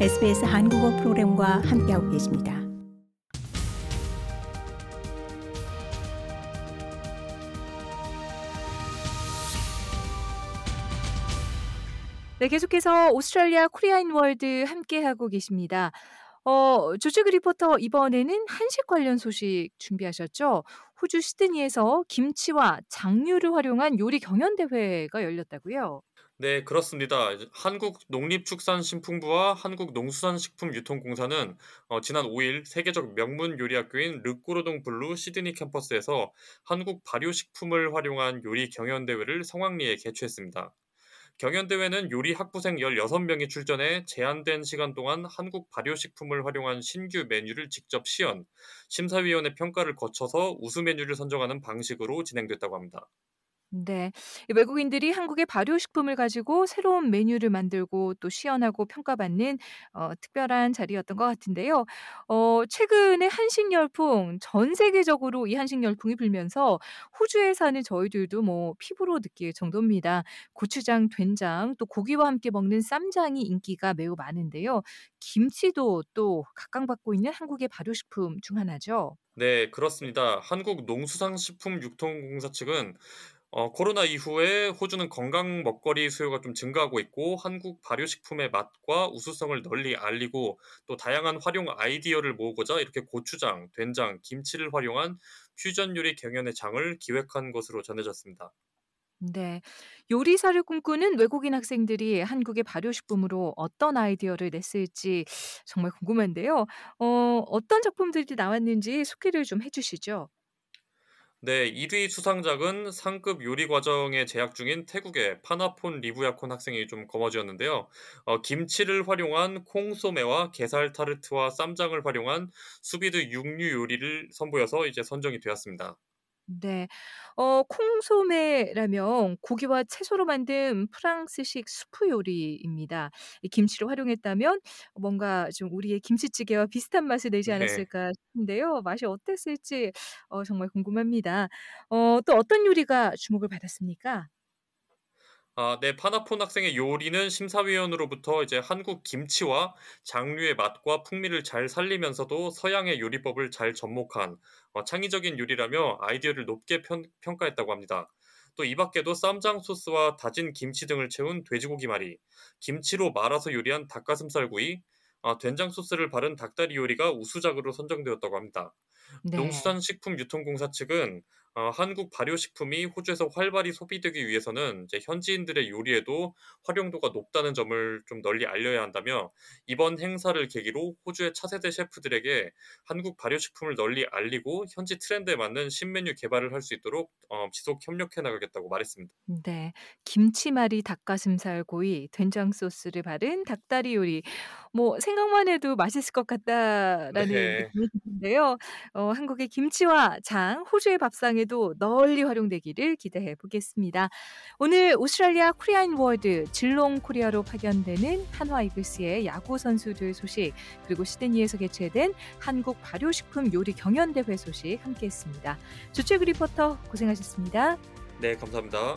SBS 한국어 프로그램과 함께하고 계십니다. 네, 계속해서 오스트레일리아 코리아 앤 월드 함께하고 계십니다. 어, 조지그 리포터 이번에는 한식 관련 소식 준비하셨죠? 호주 시드니에서 김치와 장류를 활용한 요리 경연 대회가 열렸다고요? 네, 그렇습니다. 한국 농림축산식품부와 한국농수산식품유통공사는 어, 지난 5일 세계적 명문 요리학교인 르꼬르동 블루 시드니 캠퍼스에서 한국 발효식품을 활용한 요리 경연 대회를 성황리에 개최했습니다. 경연대회는 요리 학부생 16명이 출전해 제한된 시간 동안 한국 발효식품을 활용한 신규 메뉴를 직접 시연, 심사위원회 평가를 거쳐서 우수 메뉴를 선정하는 방식으로 진행됐다고 합니다. 네. 외국인들이 한국의 발효식품을 가지고 새로운 메뉴를 만들고 또 시연하고 평가받는 어 특별한 자리였던 것 같은데요. 어 최근에 한식 열풍 전 세계적으로 이 한식 열풍이 불면서 호주에 사는 저희들도 뭐 피부로 느낄 정도입니다. 고추장, 된장, 또 고기와 함께 먹는 쌈장이 인기가 매우 많은데요. 김치도 또 각광받고 있는 한국의 발효식품 중 하나죠. 네, 그렇습니다. 한국농수산식품유통공사 측은 어, 코로나 이후에 호주는 건강 먹거리 수요가 좀 증가하고 있고 한국 발효식품의 맛과 우수성을 널리 알리고 또 다양한 활용 아이디어를 모으고자 이렇게 고추장, 된장, 김치를 활용한 퓨전 요리 경연의 장을 기획한 것으로 전해졌습니다. 네. 요리사를 꿈꾸는 외국인 학생들이 한국의 발효식품으로 어떤 아이디어를 냈을지 정말 궁금한데요. 어, 어떤 작품들이 나왔는지 소개를 좀 해주시죠. 네, 1위 수상작은 상급 요리 과정에 재학 중인 태국의 파나폰 리부야콘 학생이 좀 거머쥐었는데요. 어, 김치를 활용한 콩소매와 게살 타르트와 쌈장을 활용한 수비드 육류 요리를 선보여서 이제 선정이 되었습니다. 네. 어 콩소메라면 고기와 채소로 만든 프랑스식 수프 요리입니다. 이 김치를 활용했다면 뭔가 좀 우리의 김치찌개와 비슷한 맛을 내지 네. 않았을까 싶은데요. 맛이 어땠을지 어 정말 궁금합니다. 어 또 어떤 요리가 주목을 받았습니까? 아, 네, 파나폰 학생의 요리는 심사위원으로부터 이제 한국 김치와 장류의 맛과 풍미를 잘 살리면서도 서양의 요리법을 잘 접목한 어, 창의적인 요리라며 아이디어를 높게 편, 평가했다고 합니다. 또 이 밖에도 쌈장 소스와 다진 김치 등을 채운 돼지고기 말이, 김치로 말아서 요리한 닭가슴살 구이, 아, 된장 소스를 바른 닭다리 요리가 우수작으로 선정되었다고 합니다. 네. 농수산식품유통공사 측은 어, 한국 발효식품이 호주에서 활발히 소비되기 위해서는 이제 현지인들의 요리에도 활용도가 높다는 점을 좀 널리 알려야 한다며 이번 행사를 계기로 호주의 차세대 셰프들에게 한국 발효식품을 널리 알리고 현지 트렌드에 맞는 신메뉴 개발을 할 수 있도록 어, 지속 협력해 나가겠다고 말했습니다. 네. 김치말이 닭가슴살 구이, 된장 소스를 바른 닭다리 요리. 뭐 생각만 해도 맛있을 것 같다라는 네. 느낌이 드는데요. 어 한국의 김치와 장, 호주의 밥상에도 널리 활용되기를 기대해 보겠습니다. 오늘 오스트레일리아 Korea in World 질롱 코리아로 파견되는 한화 이글스의 야구 선수들 소식, 그리고 시드니에서 개최된 한국 발효식품 요리 경연대회 소식 함께했습니다. 조채그 리포터 고생하셨습니다. 네, 감사합니다.